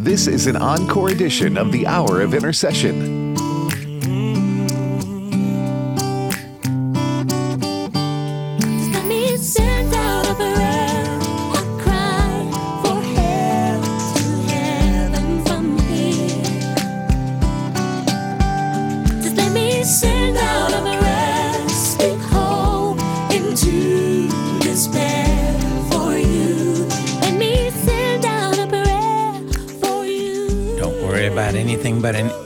This is an encore edition of the Hour of Intercession.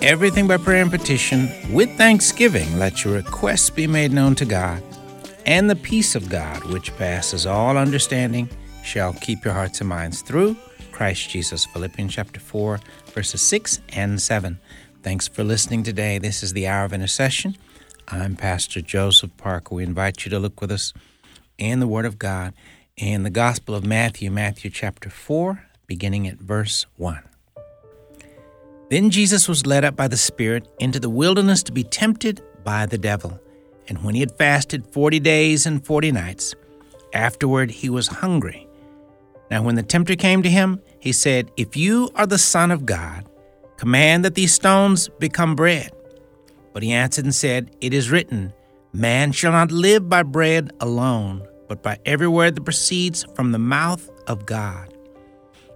Everything by prayer and petition with thanksgiving let your requests be made known to God. And the peace of God, which passes all understanding, shall keep your hearts and minds through Christ Jesus. Philippians chapter 4, verses 6 and 7. Thanks for listening today. This is the Hour of Intercession. I'm Pastor Joseph Parker. We invite you to look with us in the Word of God in the Gospel of Matthew, Matthew chapter 4, beginning at verse 1. Then Jesus was led up by the Spirit into the wilderness to be tempted by the devil. And when he had fasted forty days and forty nights, afterward he was hungry. Now, when the tempter came to him, he said, If you are the Son of God, command that these stones become bread. But he answered and said, It is written, Man shall not live by bread alone, but by every word that proceeds from the mouth of God.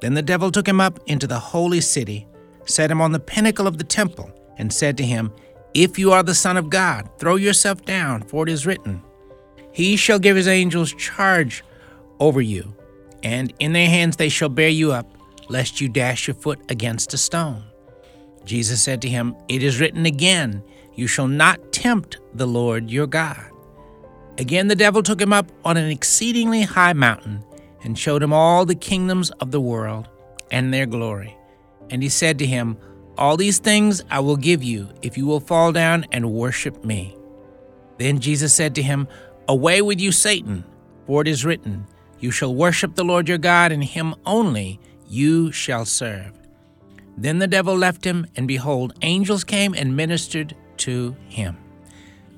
Then the devil took him up into the holy city, set him on the pinnacle of the temple, and said to him, If you are the Son of God, throw yourself down, for it is written, He shall give his angels charge over you, and in their hands they shall bear you up, lest you dash your foot against a stone. Jesus said to him, It is written again, You shall not tempt the Lord your God. Again the devil took him up on an exceedingly high mountain, and showed him all the kingdoms of the world and their glory. And he said to him, All these things I will give you, if you will fall down and worship me. Then Jesus said to him, Away with you, Satan, for it is written, You shall worship the Lord your God, and him only you shall serve. Then the devil left him, and behold, angels came and ministered to him.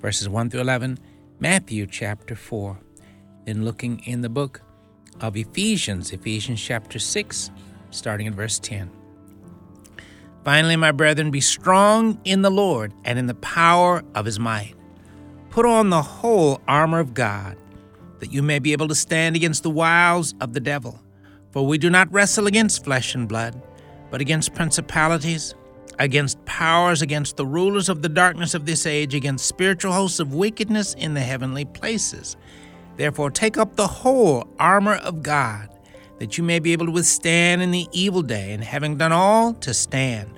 Verses 1 through 11, Matthew chapter 4. Then looking in the book of Ephesians, Ephesians chapter 6, starting at verse 10. Finally, my brethren, be strong in the Lord and in the power of his might. Put on the whole armor of God, that you may be able to stand against the wiles of the devil. For we do not wrestle against flesh and blood, but against principalities, against powers, against the rulers of the darkness of this age, against spiritual hosts of wickedness in the heavenly places. Therefore, take up the whole armor of God, that you may be able to withstand in the evil day, and having done all, to stand.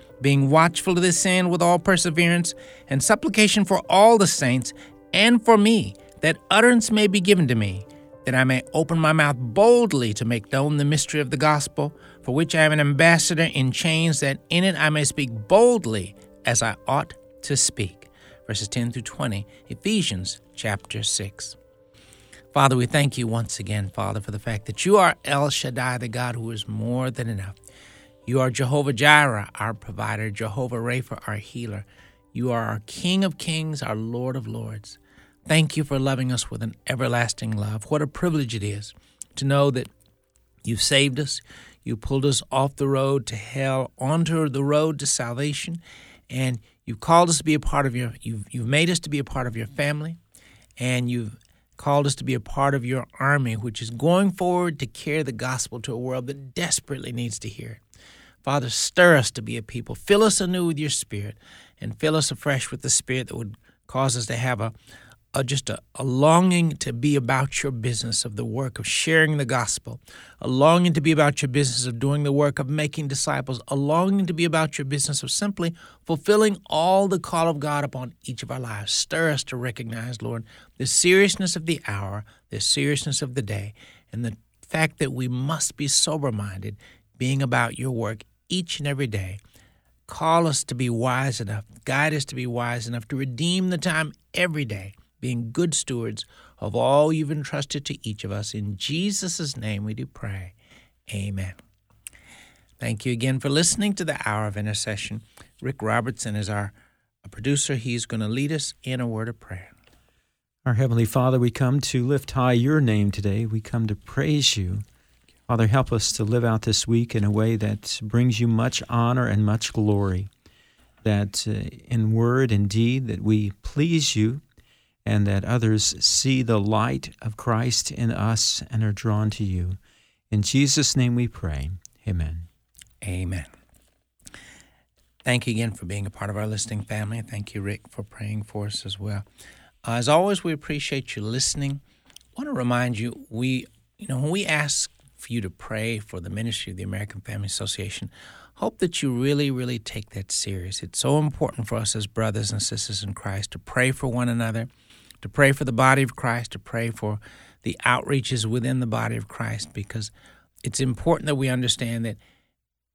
being watchful to this end with all perseverance and supplication for all the saints and for me, that utterance may be given to me, that I may open my mouth boldly to make known the mystery of the gospel, for which I am an ambassador in chains, that in it I may speak boldly as I ought to speak. Verses 10 through 20, Ephesians chapter 6. Father, we thank you once again, Father, for the fact that you are El Shaddai, the God who is more than enough. You are Jehovah Jireh, our provider, Jehovah Rapha, our healer. You are our King of kings, our Lord of lords. Thank you for loving us with an everlasting love. What a privilege it is to know that you've saved us. You pulled us off the road to hell onto the road to salvation, and you've called us to be a part of your. You've you've made us to be a part of your family, and you've called us to be a part of your army, which is going forward to carry the gospel to a world that desperately needs to hear it. Father, stir us to be a people. Fill us anew with your spirit, and fill us afresh with the spirit that would cause us to have a, a just a, a longing to be about your business of the work of sharing the gospel, a longing to be about your business of doing the work of making disciples, a longing to be about your business of simply fulfilling all the call of God upon each of our lives. Stir us to recognize, Lord, the seriousness of the hour, the seriousness of the day, and the fact that we must be sober minded, being about your work each and every day Call us to be wise enough, guide us to be wise enough to redeem the time every day, being good stewards of all you've entrusted to each of us. In Jesus' name we do pray. Amen. Thank you again for listening to the Hour of Intercession. Rick Robertson is our producer. He's going to lead us in a word of prayer. Our Heavenly Father, we come to lift high your name today. We come to praise you. Father, help us to live out this week in a way that brings you much honor and much glory. That uh, in word and deed that we please you and that others see the light of Christ in us and are drawn to you. In Jesus' name we pray. Amen. Amen. Thank you again for being a part of our listening family. Thank you, Rick, for praying for us as well. Uh, as always, we appreciate you listening. I want to remind you, we, you know, when we ask for you to pray for the ministry of the American Family Association, hope that you really, really take that serious. It's so important for us as brothers and sisters in Christ to pray for one another, to pray for the body of Christ, to pray for the outreaches within the body of Christ, because it's important that we understand that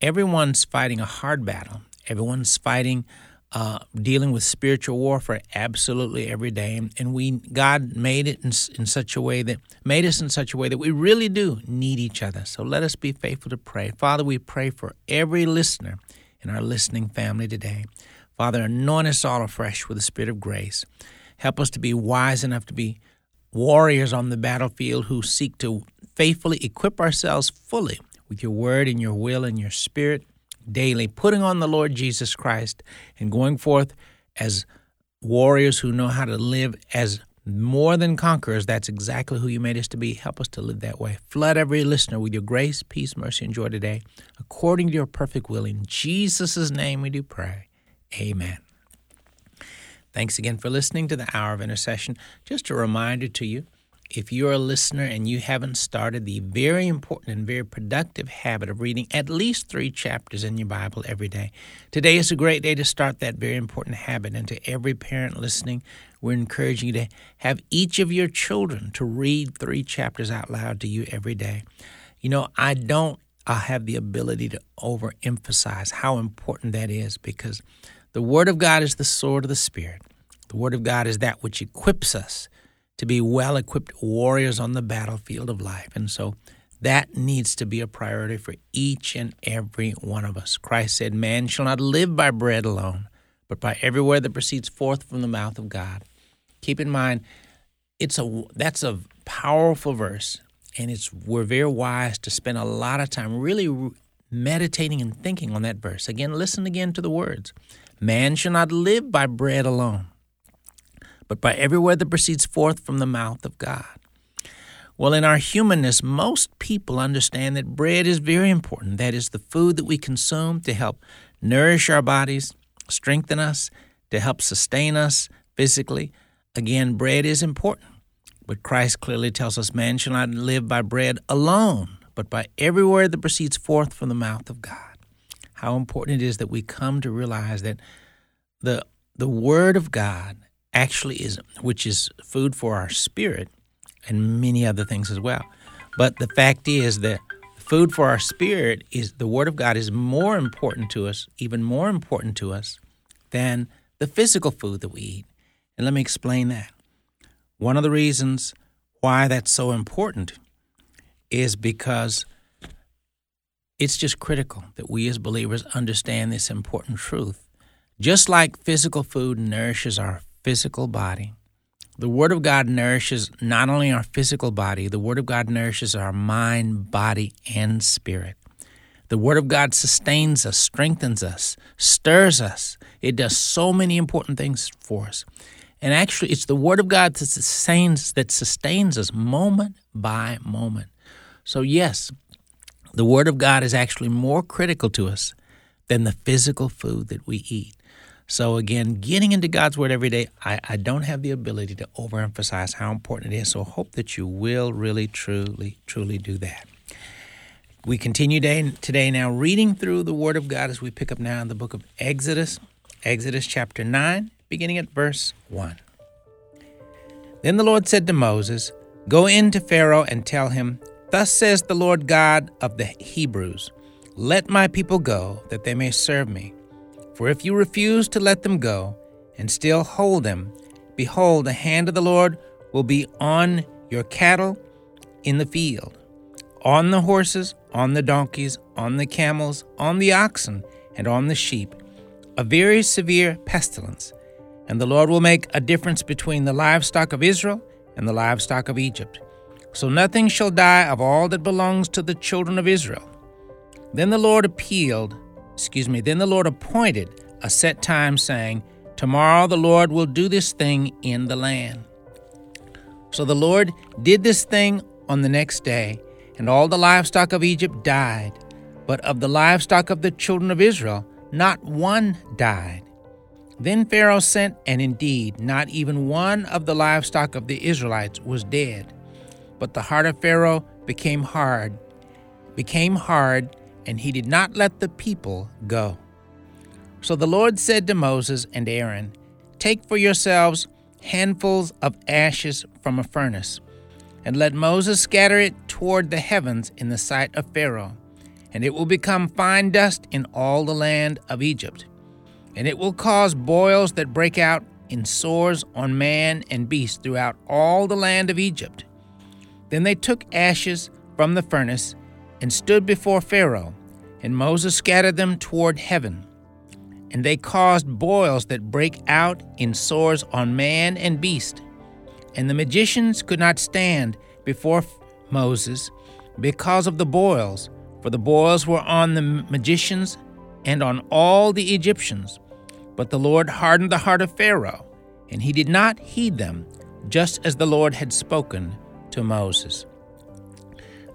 everyone's fighting a hard battle. Everyone's fighting, uh, dealing with spiritual warfare absolutely every day. And we, God made it in, in such a way that, made us in such a way that we really do need each other. So let us be faithful to pray. Father, we pray for every listener in our listening family today. Father, anoint us all afresh with the Spirit of grace. Help us to be wise enough to be warriors on the battlefield who seek to faithfully equip ourselves fully with your word and your will and your spirit daily, putting on the Lord Jesus Christ and going forth as warriors who know how to live as more than conquerors. That's exactly who you made us to be. Help us to live that way. Flood every listener with your grace, peace, mercy, and joy today, according to your perfect will. In Jesus' name we do pray. Amen. Thanks again for listening to the Hour of Intercession. Just a reminder to you if you're a listener and you haven't started the very important and very productive habit of reading at least three chapters in your Bible every day, today is a great day to start that very important habit. And to every parent listening, we're encouraging you to have each of your children to read three chapters out loud to you every day. You know, I don't I have the ability to overemphasize how important that is because the Word of God is the sword of the Spirit. The Word of God is that which equips us to be well equipped warriors on the battlefield of life. And so that needs to be a priority for each and every one of us. Christ said, Man shall not live by bread alone, but by every word that proceeds forth from the mouth of God. Keep in mind, it's a that's a powerful verse, and it's we're very wise to spend a lot of time really meditating and thinking on that verse. Again, listen again to the words. Man shall not live by bread alone, but by every word that proceeds forth from the mouth of God. Well, in our humanness, most people understand that bread is very important. That is the food that we consume to help nourish our bodies, strengthen us, to help sustain us physically. Again, bread is important. But Christ clearly tells us man shall not live by bread alone, but by every word that proceeds forth from the mouth of God. How important it is that we come to realize that the, the Word of God actually is, which is food for our spirit and many other things as well. But the fact is that food for our spirit is the Word of God is more important to us, even more important to us than the physical food that we eat. And let me explain that. One of the reasons why that's so important is because it's just critical that we as believers understand this important truth. Just like physical food nourishes our physical body, the Word of God nourishes not only our physical body, the Word of God nourishes our mind, body, and spirit. The Word of God sustains us, strengthens us, stirs us. It does so many important things for us. And actually, it's the Word of God that sustains, that sustains us moment by moment. So, yes, the Word of God is actually more critical to us than the physical food that we eat. So, again, getting into God's Word every day, I, I don't have the ability to overemphasize how important it is. So, hope that you will really, truly, truly do that. We continue day, today now reading through the Word of God as we pick up now in the book of Exodus, Exodus chapter 9, beginning at verse 1. Then the Lord said to Moses, Go in to Pharaoh and tell him, Thus says the Lord God of the Hebrews, Let my people go, that they may serve me. For if you refuse to let them go, and still hold them, behold, the hand of the Lord will be on your cattle in the field, on the horses, on the donkeys, on the camels, on the oxen, and on the sheep, a very severe pestilence. And the Lord will make a difference between the livestock of Israel and the livestock of Egypt. So nothing shall die of all that belongs to the children of Israel. Then the Lord appealed, excuse me, then the Lord appointed a set time, saying, Tomorrow the Lord will do this thing in the land. So the Lord did this thing on the next day, and all the livestock of Egypt died. But of the livestock of the children of Israel, not one died. Then Pharaoh sent, and indeed, not even one of the livestock of the Israelites was dead. But the heart of Pharaoh became hard, became hard, and he did not let the people go. So the Lord said to Moses and Aaron, Take for yourselves handfuls of ashes from a furnace, and let Moses scatter it toward the heavens in the sight of Pharaoh, and it will become fine dust in all the land of Egypt. And it will cause boils that break out in sores on man and beast throughout all the land of Egypt. Then they took ashes from the furnace and stood before Pharaoh, and Moses scattered them toward heaven. And they caused boils that break out in sores on man and beast. And the magicians could not stand before Moses because of the boils, for the boils were on the magicians and on all the Egyptians. But the Lord hardened the heart of Pharaoh, and he did not heed them, just as the Lord had spoken to Moses.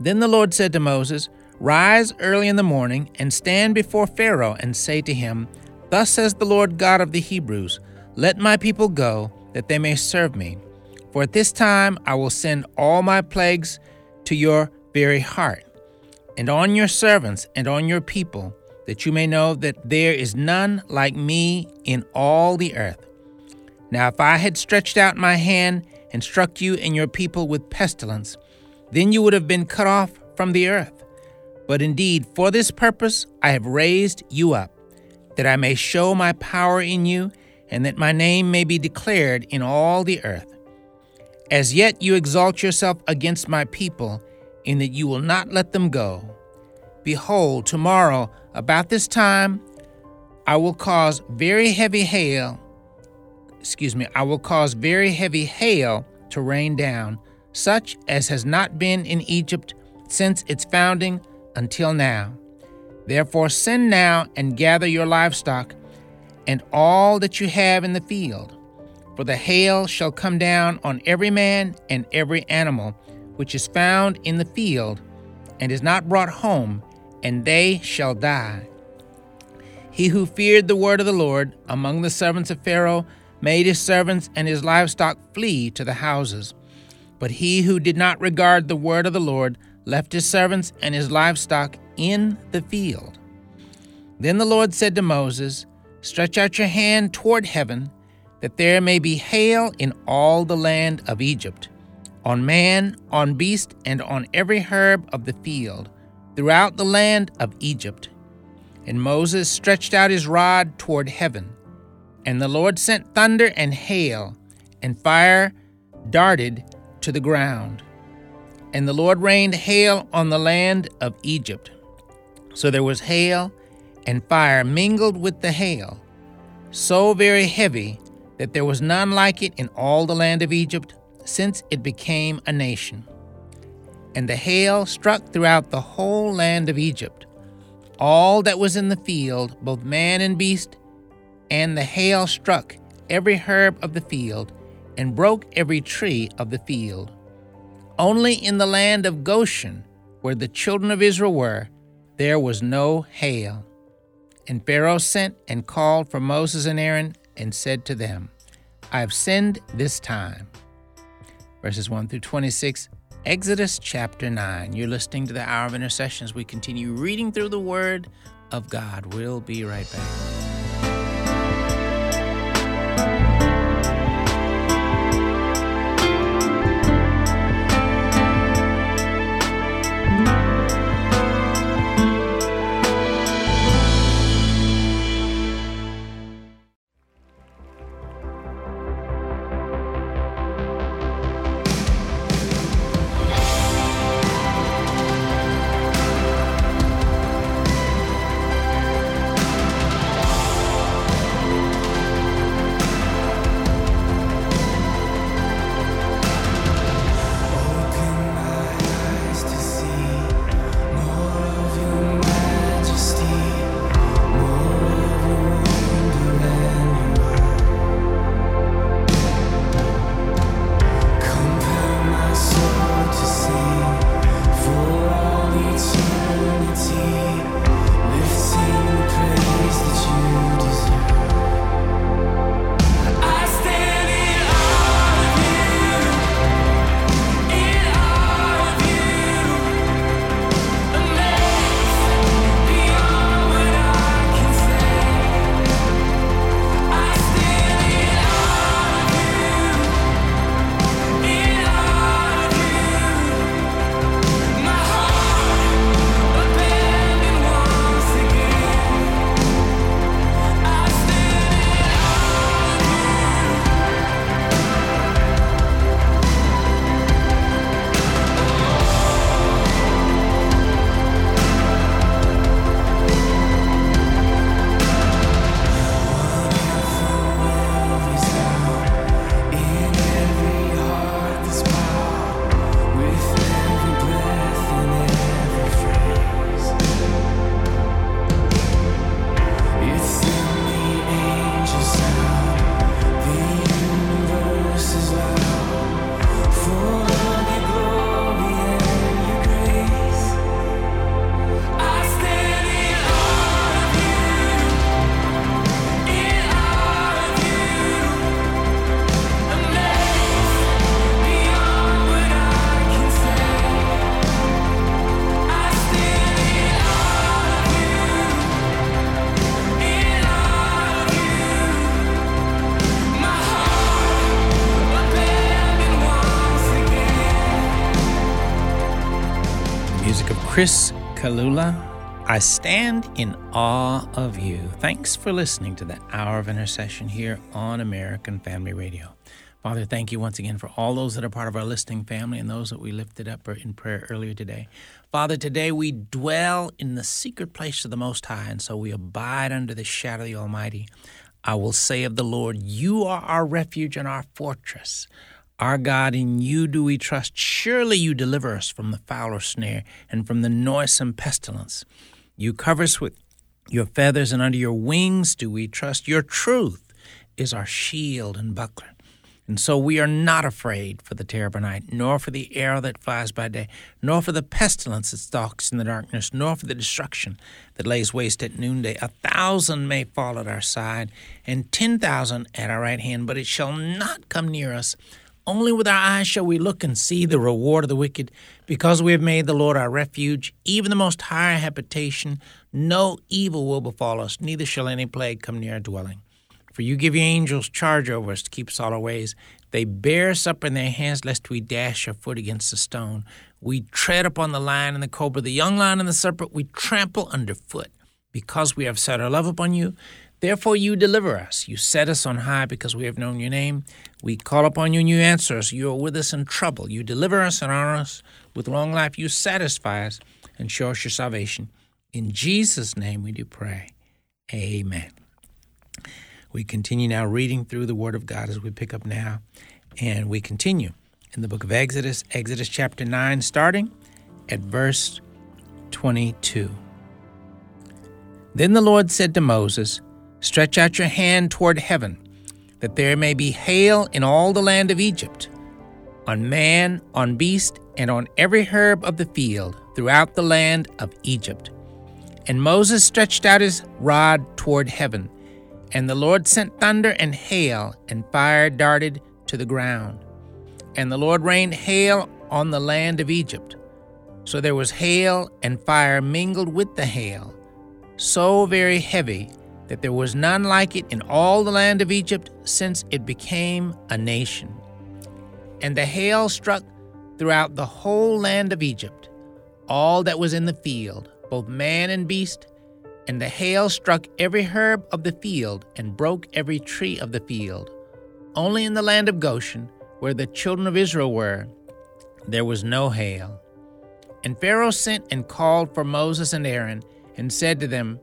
Then the Lord said to Moses, Rise early in the morning and stand before Pharaoh and say to him, Thus says the Lord God of the Hebrews, Let my people go, that they may serve me. For at this time I will send all my plagues to your very heart, and on your servants and on your people, that you may know that there is none like me in all the earth. Now, if I had stretched out my hand and struck you and your people with pestilence, then you would have been cut off from the earth. But indeed, for this purpose I have raised you up, that I may show my power in you, and that my name may be declared in all the earth. As yet you exalt yourself against my people, in that you will not let them go. Behold, tomorrow, about this time, I will cause very heavy hail. Excuse me, I will cause very heavy hail to rain down, such as has not been in Egypt since its founding until now. Therefore, send now and gather your livestock and all that you have in the field. For the hail shall come down on every man and every animal which is found in the field and is not brought home, and they shall die. He who feared the word of the Lord among the servants of Pharaoh made his servants and his livestock flee to the houses. But he who did not regard the word of the Lord left his servants and his livestock in the field. Then the Lord said to Moses, Stretch out your hand toward heaven, that there may be hail in all the land of Egypt, on man, on beast, and on every herb of the field, throughout the land of Egypt. And Moses stretched out his rod toward heaven, and the Lord sent thunder and hail, and fire darted to the ground. And the Lord rained hail on the land of Egypt. So there was hail and fire mingled with the hail, so very heavy that there was none like it in all the land of Egypt since it became a nation. And the hail struck throughout the whole land of Egypt, all that was in the field, both man and beast, and the hail struck every herb of the field, and broke every tree of the field. Only in the land of Goshen, where the children of Israel were, there was no hail. And Pharaoh sent and called for Moses and Aaron and said to them, I have sinned this time. Verses 1 through 26, Exodus chapter 9. You're listening to the Hour of Intercession as we continue reading through the Word of God. We'll be right back. I stand in awe of you. Thanks for listening to the Hour of Intercession here on American Family Radio. Father, thank you once again for all those that are part of our listening family and those that we lifted up in prayer earlier today. Father, today we dwell in the secret place of the Most High, and so we abide under the shadow of the Almighty. I will say of the Lord, You are our refuge and our fortress. Our God, in you do we trust. Surely you deliver us from the fowler snare and from the noisome pestilence. You cover us with your feathers, and under your wings do we trust. Your truth is our shield and buckler. And so we are not afraid for the terror night, nor for the arrow that flies by day, nor for the pestilence that stalks in the darkness, nor for the destruction that lays waste at noonday. A thousand may fall at our side, and ten thousand at our right hand, but it shall not come near us. Only with our eyes shall we look and see the reward of the wicked, because we have made the Lord our refuge, even the most high habitation. No evil will befall us, neither shall any plague come near our dwelling. For you give your angels charge over us to keep us all our ways. They bear us up in their hands, lest we dash our foot against a stone. We tread upon the lion and the cobra, the young lion and the serpent, we trample underfoot. Because we have set our love upon you, therefore you deliver us. You set us on high because we have known your name. We call upon you and you answer us. You are with us in trouble. You deliver us and honor us with long life. You satisfy us and show us your salvation. In Jesus' name we do pray. Amen. We continue now reading through the Word of God as we pick up now, and we continue in the book of Exodus, Exodus chapter 9, starting at verse 22. Then the Lord said to Moses, Stretch out your hand toward heaven, that there may be hail in all the land of Egypt, on man, on beast, and on every herb of the field throughout the land of Egypt. And Moses stretched out his rod toward heaven, and the Lord sent thunder and hail, and fire darted to the ground. And the Lord rained hail on the land of Egypt. So there was hail and fire mingled with the hail, so very heavy that there was none like it in all the land of Egypt since it became a nation. And the hail struck throughout the whole land of Egypt, all that was in the field, both man and beast, and the hail struck every herb of the field and broke every tree of the field. Only in the land of Goshen, where the children of Israel were, there was no hail. And Pharaoh sent and called for Moses and Aaron, and said to them,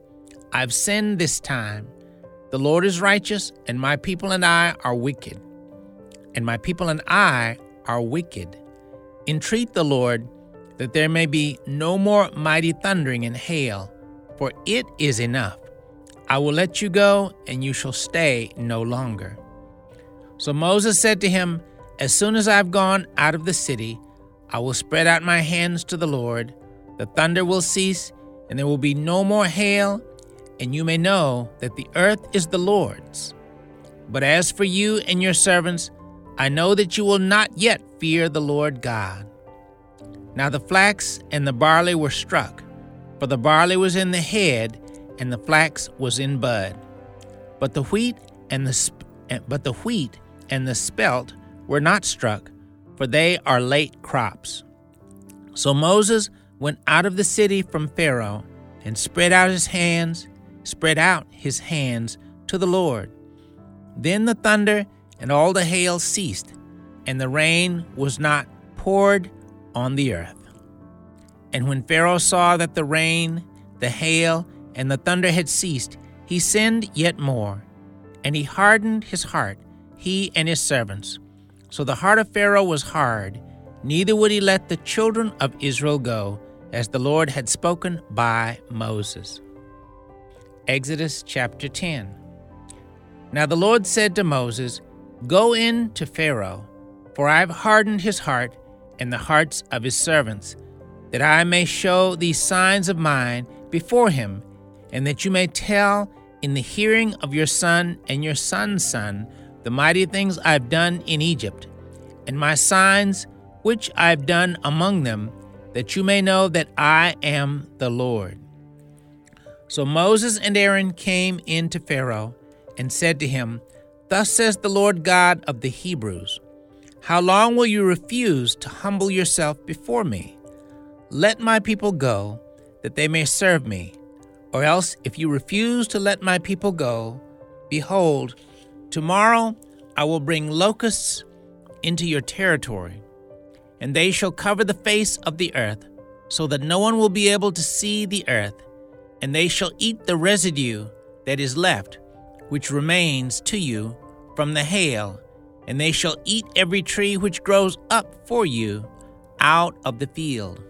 I've sinned this time. The Lord is righteous, and my people and I are wicked. And my people and I are wicked. Entreat the Lord that there may be no more mighty thundering and hail, for it is enough. I will let you go, and you shall stay no longer. So Moses said to him, As soon as I have gone out of the city, I will spread out my hands to the Lord. The thunder will cease, and there will be no more hail, and you may know that the earth is the Lord's. But as for you and your servants, I know that you will not yet fear the Lord God. Now the flax and the barley were struck, for the barley was in the head, and the flax was in bud. But the wheat and the sp- but the wheat and the spelt were not struck, for they are late crops. So Moses went out of the city from Pharaoh and spread out his hands, spread out his hands to the Lord. Then the thunder and all the hail ceased, and the rain was not poured on the earth. And when Pharaoh saw that the rain, the hail, and the thunder had ceased, he sinned yet more, and he hardened his heart, he and his servants. So the heart of Pharaoh was hard, neither would he let the children of Israel go, as the Lord had spoken by Moses. Exodus chapter 10. Now the Lord said to Moses, Go in to Pharaoh, for I have hardened his heart and the hearts of his servants, that I may show these signs of mine before him, and that you may tell in the hearing of your son and your son's son the mighty things I have done in Egypt, and my signs which I have done among them, that you may know that I am the Lord. So Moses and Aaron came in to Pharaoh and said to him, Thus says the Lord God of the Hebrews, How long will you refuse to humble yourself before me? Let my people go, that they may serve me. Or else, if you refuse to let my people go, behold, tomorrow I will bring locusts into your territory, and they shall cover the face of the earth, so that no one will be able to see the earth, and they shall eat the residue that is left, which remains to you from the hail, and they shall eat every tree which grows up for you out of the field.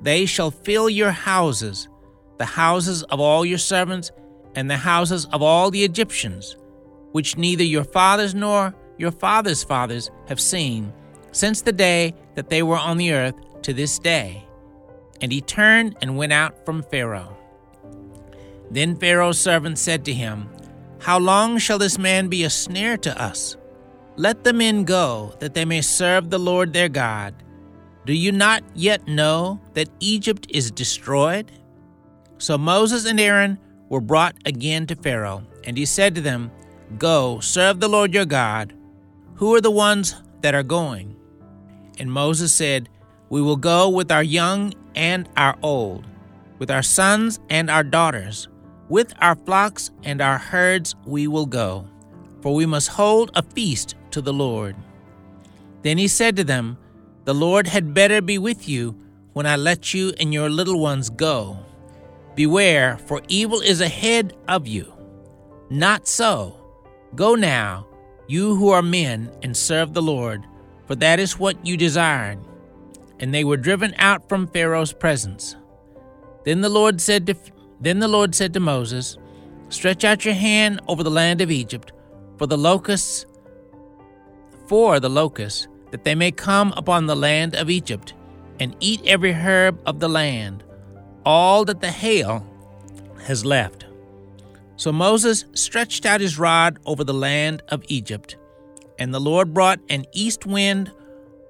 They shall fill your houses, the houses of all your servants, and the houses of all the Egyptians, which neither your fathers nor your fathers' fathers have seen, since the day that they were on the earth to this day. And he turned and went out from Pharaoh. Then Pharaoh's servant said to him, How long shall this man be a snare to us? Let the men go, that they may serve the Lord their God. Do you not yet know that Egypt is destroyed? So Moses and Aaron were brought again to Pharaoh, and he said to them, Go, serve the Lord your God. Who are the ones that are going? And Moses said, We will go with our young and our old, with our sons and our daughters, with our flocks and our herds we will go, for we must hold a feast to the Lord. Then he said to them, The Lord had better be with you when I let you and your little ones go. Beware, for evil is ahead of you. Not so. Go now you who are men, and serve the Lord, for that is what you desired. And they were driven out from Pharaoh's presence. Then the Lord said to then the Lord said to Moses, Stretch out your hand over the land of Egypt, for the locusts for the locusts, that they may come upon the land of Egypt, and eat every herb of the land, all that the hail has left. So Moses stretched out his rod over the land of Egypt, and the Lord brought an east wind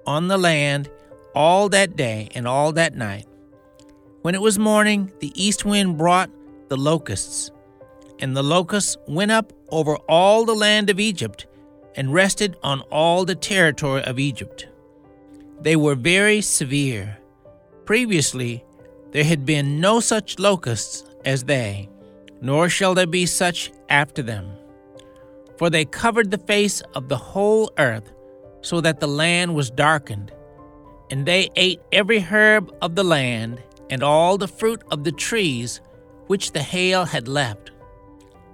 on the land all that day and all that night. When it was morning, the east wind brought the locusts, and the locusts went up over all the land of Egypt and rested on all the territory of Egypt. They were very severe. Previously, there had been no such locusts as they nor shall there be such after them. For they covered the face of the whole earth, so that the land was darkened. And they ate every herb of the land, and all the fruit of the trees which the hail had left.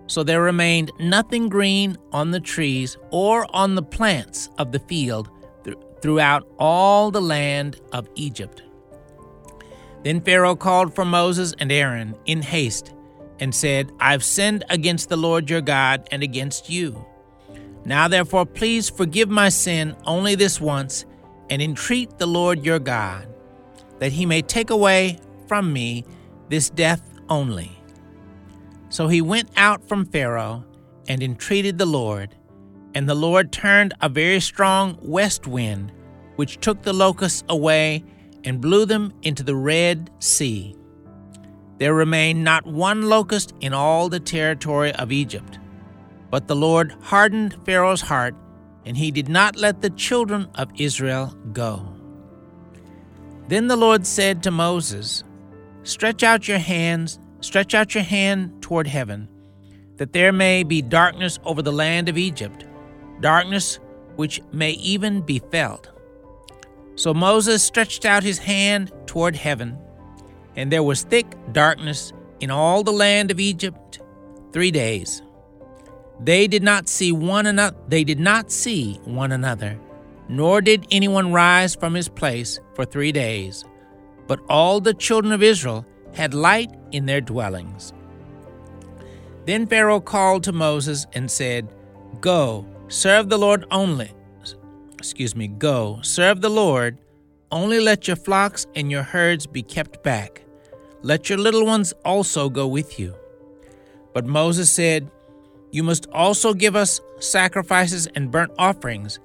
So there remained nothing green on the trees or on the plants of the field th- throughout all the land of Egypt. Then Pharaoh called for Moses and Aaron in haste and said, I've sinned against the Lord your God and against you. Now therefore, please forgive my sin only this once, and entreat the Lord your God, that he may take away from me this death only. So he went out from Pharaoh and entreated the Lord, and the Lord turned a very strong west wind, which took the locusts away and blew them into the Red Sea. There remained not one locust in all the territory of Egypt. But the Lord hardened Pharaoh's heart, and he did not let the children of Israel go. Then the Lord said to Moses, Stretch out your hands, stretch out your hand toward heaven, that there may be darkness over the land of Egypt, darkness which may even be felt. So Moses stretched out his hand toward heaven, and there was thick darkness in all the land of Egypt three days. They did not see one another they did not see one another, nor did anyone rise from his place for three days. But all the children of Israel had light in their dwellings. Then Pharaoh called to Moses and said, Go, serve the Lord only. Excuse me, go, serve the Lord. Only let your flocks and your herds be kept back. Let your little ones also go with you. But Moses said, You must also give us sacrifices and burnt offerings,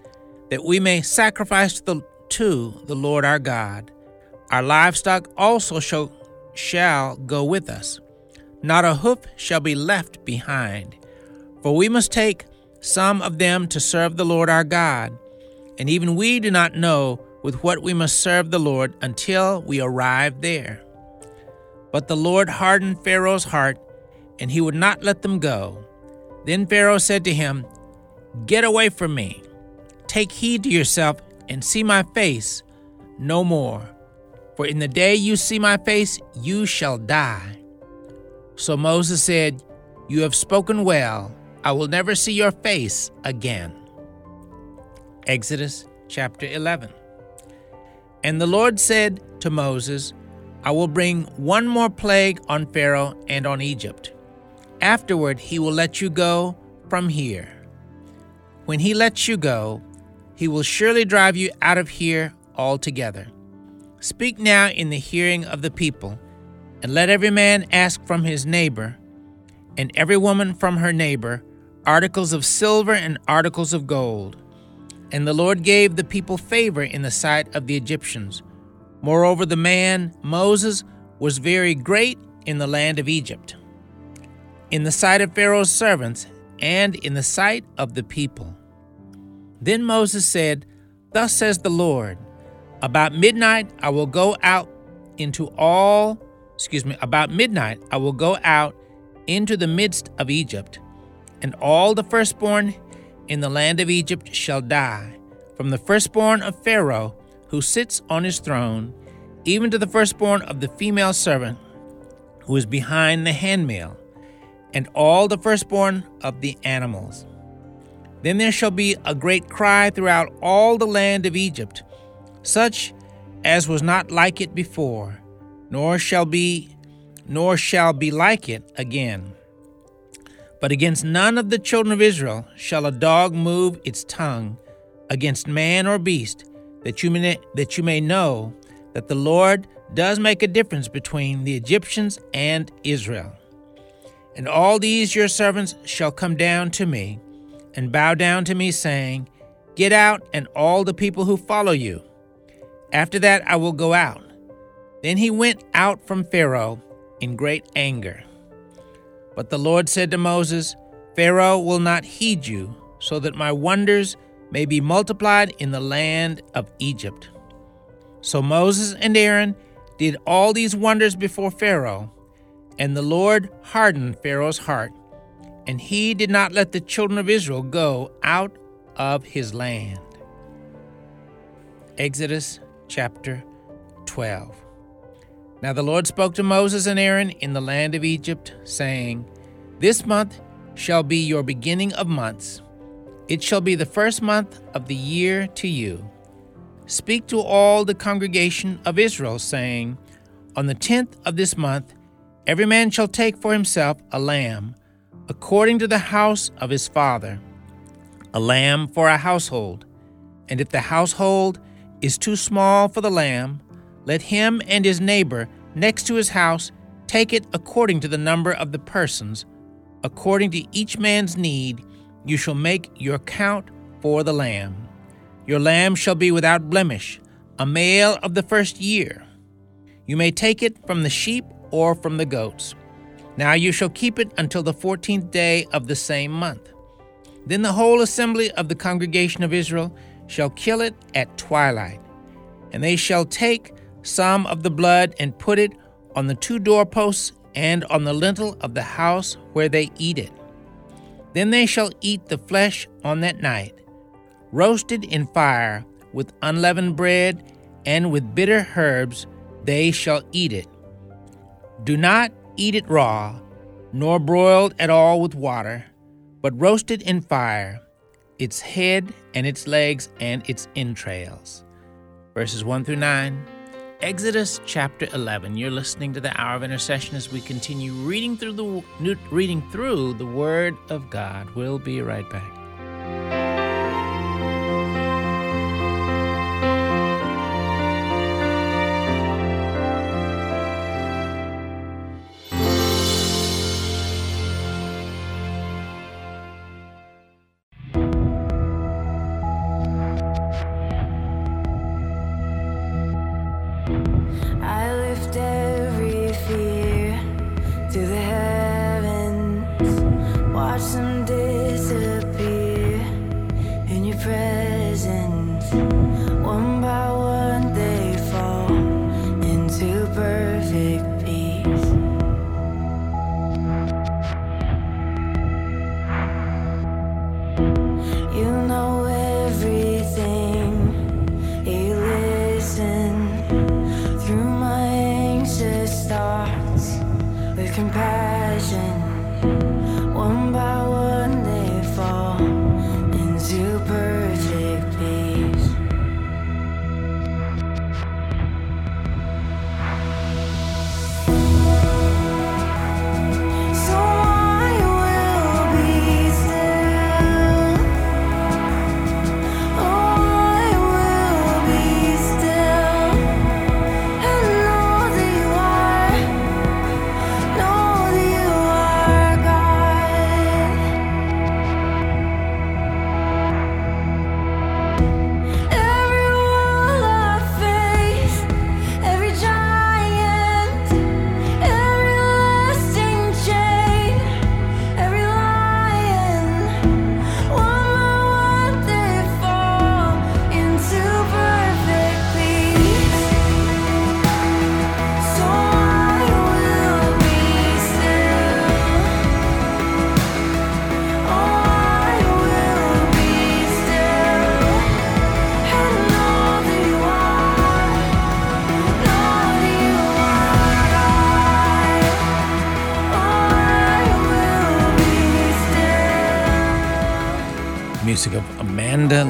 that we may sacrifice to the, to the Lord our God. Our livestock also shall, shall go with us. Not a hoof shall be left behind. For we must take some of them to serve the Lord our God. And even we do not know with what we must serve the Lord until we arrive there. But the Lord hardened Pharaoh's heart, and he would not let them go. Then Pharaoh said to him, Get away from me. Take heed to yourself and see my face no more. For in the day you see my face, you shall die. So Moses said, You have spoken well. I will never see your face again. Exodus chapter 11. And the Lord said to Moses, I will bring one more plague on Pharaoh and on Egypt. Afterward, he will let you go from here. When he lets you go, he will surely drive you out of here altogether. Speak now in the hearing of the people, and let every man ask from his neighbor, and every woman from her neighbor, articles of silver and articles of gold. And the Lord gave the people favor in the sight of the Egyptians. Moreover, the man, Moses, was very great in the land of Egypt, in the sight of Pharaoh's servants, and in the sight of the people. Then Moses said, Thus says the Lord, About midnight I will go out into all, excuse me, about midnight I will go out into the midst of Egypt, and all the firstborn in the land of Egypt shall die, from the firstborn of Pharaoh who sits on his throne, even to the firstborn of the female servant who is behind the handmill, and all the firstborn of the animals. Then there shall be a great cry throughout all the land of Egypt, such as was not like it before, nor shall be nor shall be like it again. But against none of the children of Israel shall a dog move its tongue against man or beast, that you may, that you may know that the Lord does make a difference between the Egyptians and Israel. And all these your servants shall come down to me and bow down to me, saying, Get out, and all the people who follow you. After that I will go out. Then he went out from Pharaoh in great anger. But the Lord said to Moses, Pharaoh will not heed you, so that my wonders may be multiplied in the land of Egypt. So Moses and Aaron did all these wonders before Pharaoh, and the Lord hardened Pharaoh's heart, and he did not let the children of Israel go out of his land. Exodus chapter 12. Now the Lord spoke to Moses and Aaron in the land of Egypt, saying, This month shall be your beginning of months. It shall be the first month of the year to you. Speak to all the congregation of Israel, saying, On the tenth of this month, every man shall take for himself a lamb, according to the house of his father, a lamb for a household. And if the household is too small for the lamb, let him and his neighbor next to his house take it according to the number of the persons. According to each man's need, you shall make your count for the lamb. Your lamb shall be without blemish, a male of the first year. You may take it from the sheep or from the goats. Now you shall keep it until the fourteenth day of the same month. Then the whole assembly of the congregation of Israel shall kill it at twilight, and they shall take some of the blood and put it on the two doorposts and on the lintel of the house where they eat it. Then they shall eat the flesh on that night, roasted in fire with unleavened bread and with bitter herbs, they shall eat it. Do not eat it raw, nor broiled at all with water, but roasted in fire, its head and its legs and its entrails. Verses 1 through 9. Exodus chapter 11. You're listening to the Hour of Intercession as we continue reading through the reading through the Word of God. We'll be right back.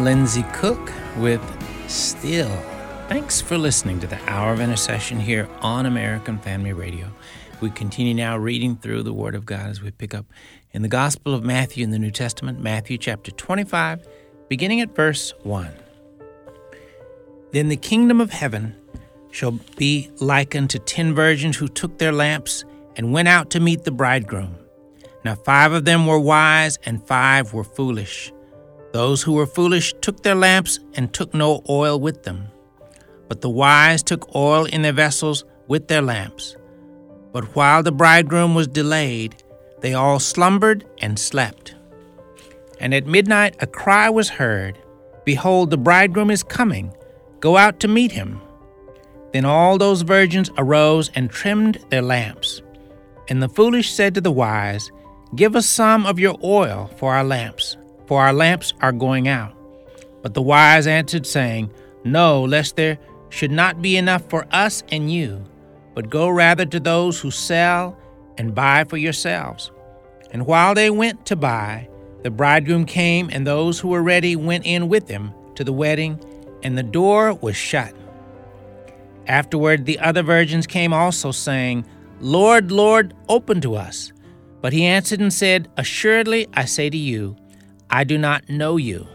Lindsay Cook with Still. Thanks for listening to the Hour of Intercession here on American Family Radio. We continue now reading through the Word of God as we pick up in the Gospel of Matthew in the New Testament, Matthew chapter 25, beginning at verse 1. Then the kingdom of heaven shall be like unto ten virgins who took their lamps and went out to meet the bridegroom. Now five of them were wise, and five were foolish. Those who were foolish took their lamps and took no oil with them. But the wise took oil in their vessels with their lamps. But while the bridegroom was delayed, they all slumbered and slept. And at midnight a cry was heard Behold, the bridegroom is coming. Go out to meet him. Then all those virgins arose and trimmed their lamps. And the foolish said to the wise, Give us some of your oil for our lamps for our lamps are going out. But the wise answered, saying, No, lest there should not be enough for us and you, but go rather to those who sell and buy for yourselves. And while they went to buy, the bridegroom came, and those who were ready went in with him to the wedding, and the door was shut. Afterward, the other virgins came also, saying, Lord, Lord, open to us. But he answered and said, Assuredly, I say to you, I do not know you.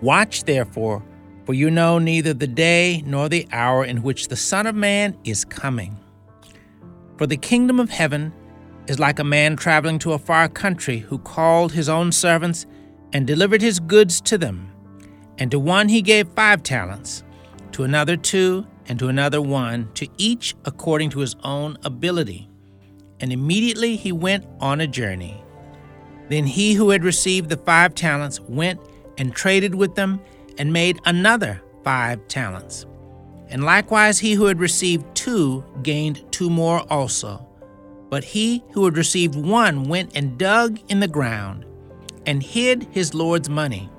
Watch therefore, for you know neither the day nor the hour in which the Son of Man is coming. For the kingdom of heaven is like a man traveling to a far country who called his own servants and delivered his goods to them. And to one he gave five talents, to another two, and to another one, to each according to his own ability. And immediately he went on a journey. Then he who had received the five talents went and traded with them and made another five talents. And likewise he who had received two gained two more also. But he who had received one went and dug in the ground and hid his Lord's money.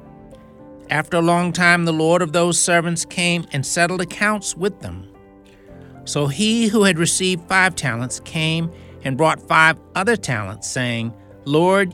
After a long time, the Lord of those servants came and settled accounts with them. So he who had received five talents came and brought five other talents, saying, Lord,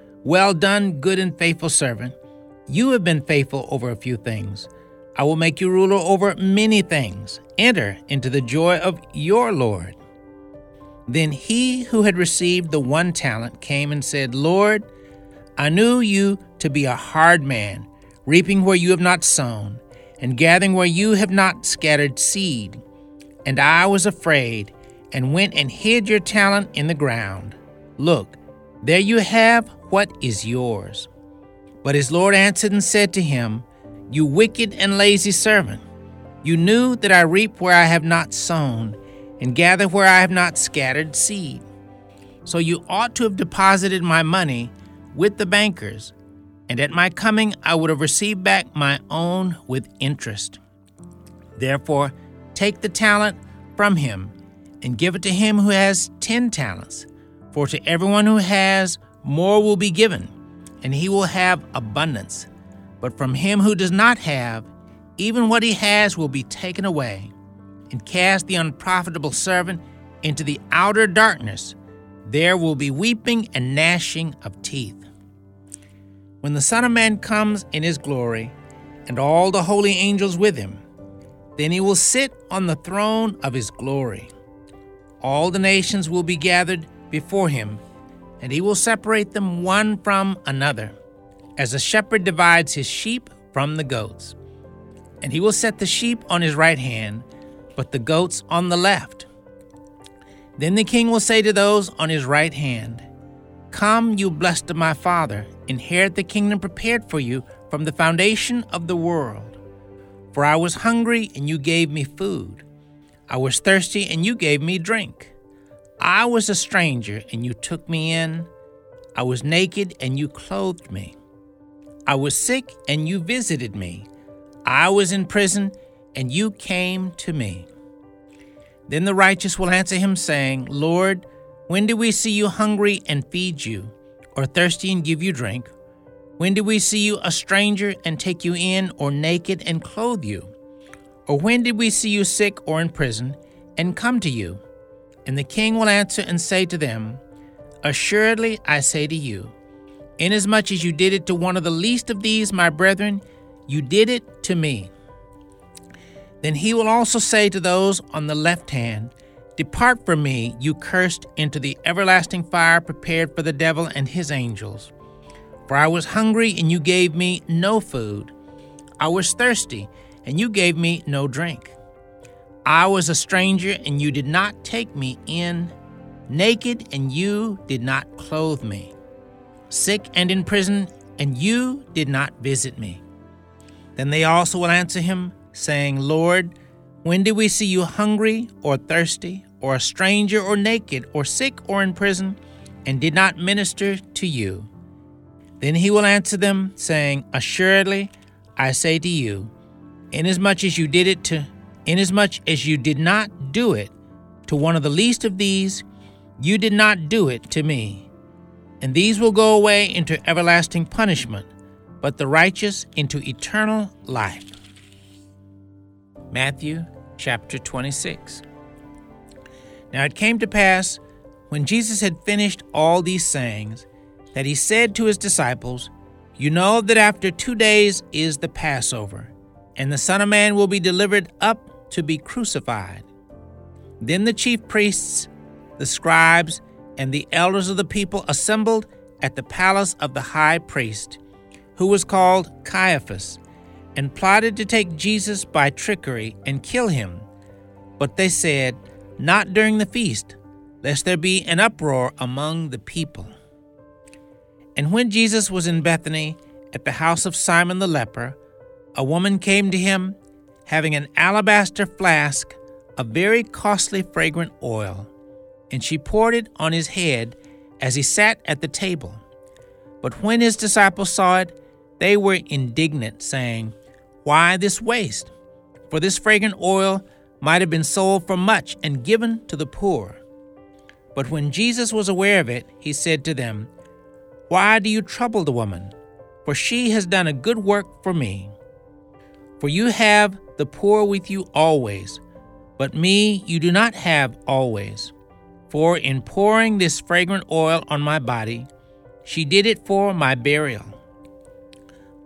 well done, good and faithful servant. You have been faithful over a few things. I will make you ruler over many things. Enter into the joy of your Lord. Then he who had received the one talent came and said, Lord, I knew you to be a hard man, reaping where you have not sown, and gathering where you have not scattered seed. And I was afraid, and went and hid your talent in the ground. Look, there you have what is yours? But his Lord answered and said to him, You wicked and lazy servant, you knew that I reap where I have not sown, and gather where I have not scattered seed. So you ought to have deposited my money with the bankers, and at my coming I would have received back my own with interest. Therefore, take the talent from him and give it to him who has ten talents. For to everyone who has, more will be given, and he will have abundance. But from him who does not have, even what he has will be taken away. And cast the unprofitable servant into the outer darkness. There will be weeping and gnashing of teeth. When the Son of Man comes in his glory, and all the holy angels with him, then he will sit on the throne of his glory. All the nations will be gathered before him and he will separate them one from another, as a shepherd divides his sheep from the goats. And he will set the sheep on his right hand, but the goats on the left. Then the king will say to those on his right hand, Come, you blessed of my Father, inherit the kingdom prepared for you from the foundation of the world. For I was hungry, and you gave me food. I was thirsty, and you gave me drink. I was a stranger and you took me in. I was naked and you clothed me. I was sick, and you visited me. I was in prison, and you came to me. Then the righteous will answer him, saying, Lord, when did we see you hungry and feed you, or thirsty and give you drink? When did we see you a stranger and take you in, or naked and clothe you? Or when did we see you sick or in prison and come to you? And the king will answer and say to them, Assuredly I say to you, inasmuch as you did it to one of the least of these, my brethren, you did it to me. Then he will also say to those on the left hand, Depart from me, you cursed, into the everlasting fire prepared for the devil and his angels. For I was hungry, and you gave me no food. I was thirsty, and you gave me no drink. I was a stranger, and you did not take me in, naked, and you did not clothe me, sick and in prison, and you did not visit me. Then they also will answer him, saying, Lord, when did we see you hungry or thirsty, or a stranger or naked, or sick or in prison, and did not minister to you? Then he will answer them, saying, Assuredly, I say to you, inasmuch as you did it to inasmuch as you did not do it to one of the least of these, you did not do it to me. And these will go away into everlasting punishment, but the righteous into eternal life. Matthew chapter 26. Now it came to pass, when Jesus had finished all these sayings, that he said to his disciples, You know that after two days is the Passover, and the Son of Man will be delivered up to be crucified. Then the chief priests, the scribes, and the elders of the people assembled at the palace of the high priest, who was called Caiaphas and plotted to take Jesus by trickery and kill him. But they said, Not during the feast, lest there be an uproar among the people. And when Jesus was in Bethany at the house of Simon the leper, a woman came to him having an alabaster flask of very costly fragrant oil, and she poured it on his head as he sat at the table. But when his disciples saw it, they were indignant, saying, why this waste? For this fragrant oil might have been sold for much and given to the poor. But when Jesus was aware of it, he said to them, Why do you trouble the woman? For she has done a good work for me. For you have the poor with you always, but me you do not have always. For in pouring this fragrant oil on my body, she did it for my burial.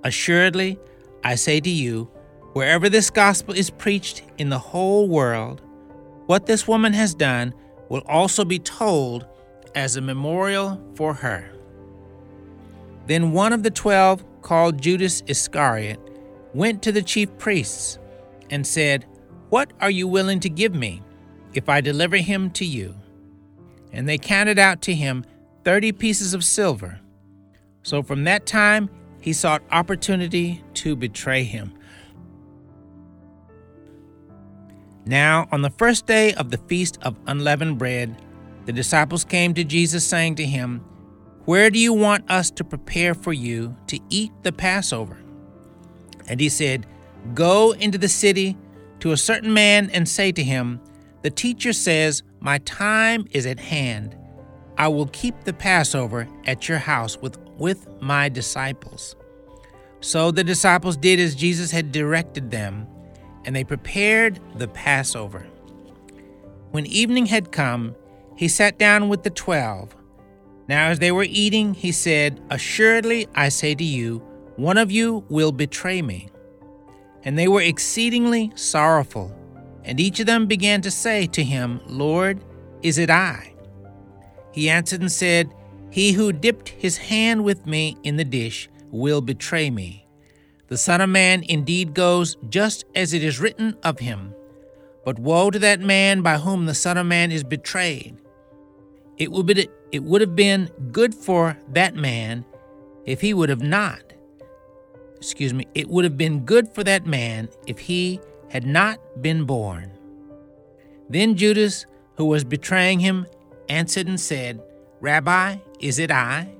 Assuredly, I say to you, wherever this gospel is preached in the whole world, what this woman has done will also be told as a memorial for her. Then one of the twelve, called Judas Iscariot, went to the chief priests and said, What are you willing to give me if I deliver him to you? And they counted out to him thirty pieces of silver. So from that time he sought opportunity to betray him. Now, on the first day of the feast of unleavened bread, the disciples came to Jesus, saying to him, Where do you want us to prepare for you to eat the Passover? And he said, Go into the city to a certain man and say to him, The teacher says, My time is at hand. I will keep the Passover at your house with with my disciples. So the disciples did as Jesus had directed them, and they prepared the Passover. When evening had come, he sat down with the twelve. Now, as they were eating, he said, Assuredly, I say to you, one of you will betray me. And they were exceedingly sorrowful. And each of them began to say to him, Lord, is it I? He answered and said, he who dipped his hand with me in the dish will betray me. The Son of Man indeed goes just as it is written of him. But woe to that man by whom the Son of Man is betrayed. It would, be, it would have been good for that man if he would have not. Excuse me, it would have been good for that man if he had not been born. Then Judas, who was betraying him, answered and said, Rabbi, is it I?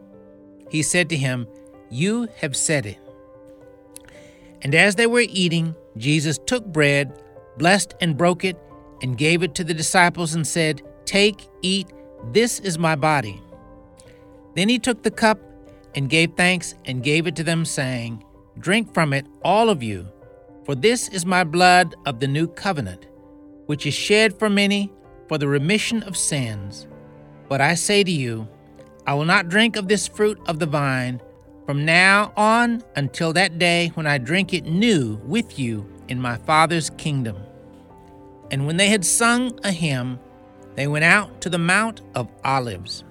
He said to him, You have said it. And as they were eating, Jesus took bread, blessed and broke it, and gave it to the disciples and said, Take, eat, this is my body. Then he took the cup and gave thanks and gave it to them, saying, Drink from it, all of you, for this is my blood of the new covenant, which is shed for many for the remission of sins. But I say to you, I will not drink of this fruit of the vine from now on until that day when I drink it new with you in my Father's kingdom. And when they had sung a hymn, they went out to the Mount of Olives.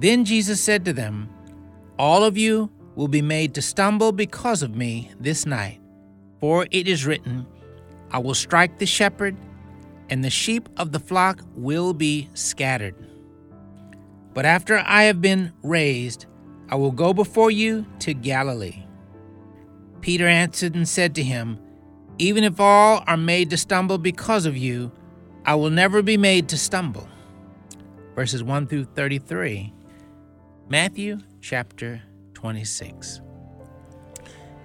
Then Jesus said to them, All of you will be made to stumble because of me this night, for it is written, I will strike the shepherd, and the sheep of the flock will be scattered. But after I have been raised, I will go before you to Galilee. Peter answered and said to him, Even if all are made to stumble because of you, I will never be made to stumble. Verses 1 through 33. Matthew chapter 26.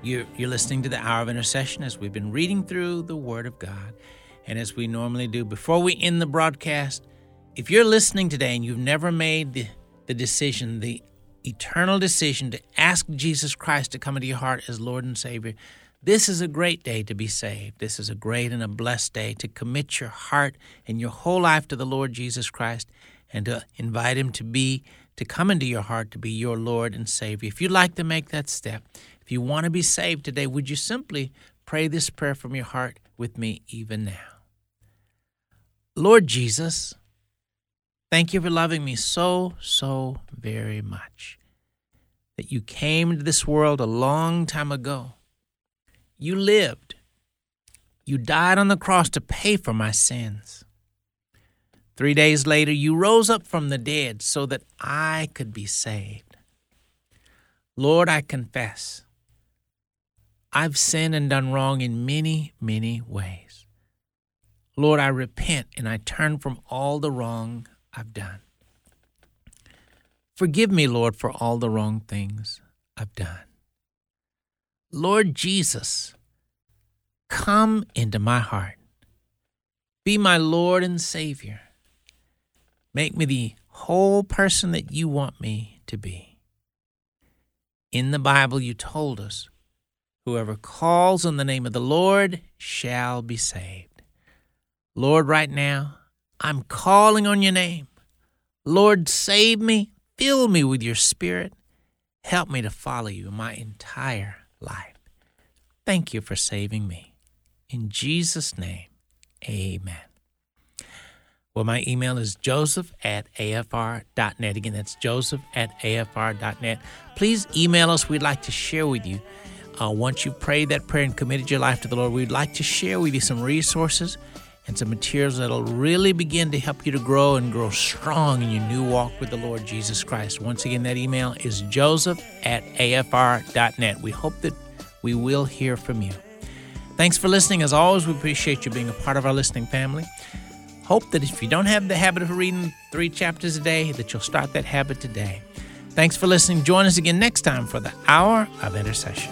You're, listening to the Hour of Intercession as we've been reading through the Word of God. And as we normally do, before we end the broadcast, if you're listening today and you've never made the, the decision, the eternal decision to ask Jesus Christ to come into your heart as Lord and Savior, this is a great day to be saved. This is a great and a blessed day to commit your heart and your whole life to the Lord Jesus Christ and to invite Him to be, to come into your heart to be your Lord and Savior. If you'd like to make that step, if you want to be saved today, would you simply pray this prayer from your heart with me even now? Lord Jesus, thank you for loving me so, so very much. That you came into this world a long time ago. You lived. You died on the cross to pay for my sins. Three days later, you rose up from the dead so that I could be saved. Lord, I confess, I've sinned and done wrong in many, many ways. Lord, I repent and I turn from all the wrong I've done. Forgive me, Lord, for all the wrong things I've done. Lord Jesus, come into my heart. Be my Lord and Savior. Make me the whole person that you want me to be. In the Bible, you told us whoever calls on the name of the Lord shall be saved. Lord, right now, I'm calling on your name. Lord, save me, fill me with your spirit. Help me to follow you my entire life. Thank you for saving me. In Jesus' name, amen. Well, my email is joseph at afr.net. Again, that's joseph at afr.net. Please email us. We'd like to share with you. Uh, once you've prayed that prayer and committed your life to the Lord, we'd like to share with you some resources and some materials that'll really begin to help you to grow and grow strong in your new walk with the Lord Jesus Christ. Once again, that email is joseph at afr.net. We hope that we will hear from you. Thanks for listening. As always, we appreciate you being a part of our listening family. Hope that if you don't have the habit of reading three chapters a day, that you'll start that habit today. Thanks for listening. Join us again next time for the Hour of Intercession.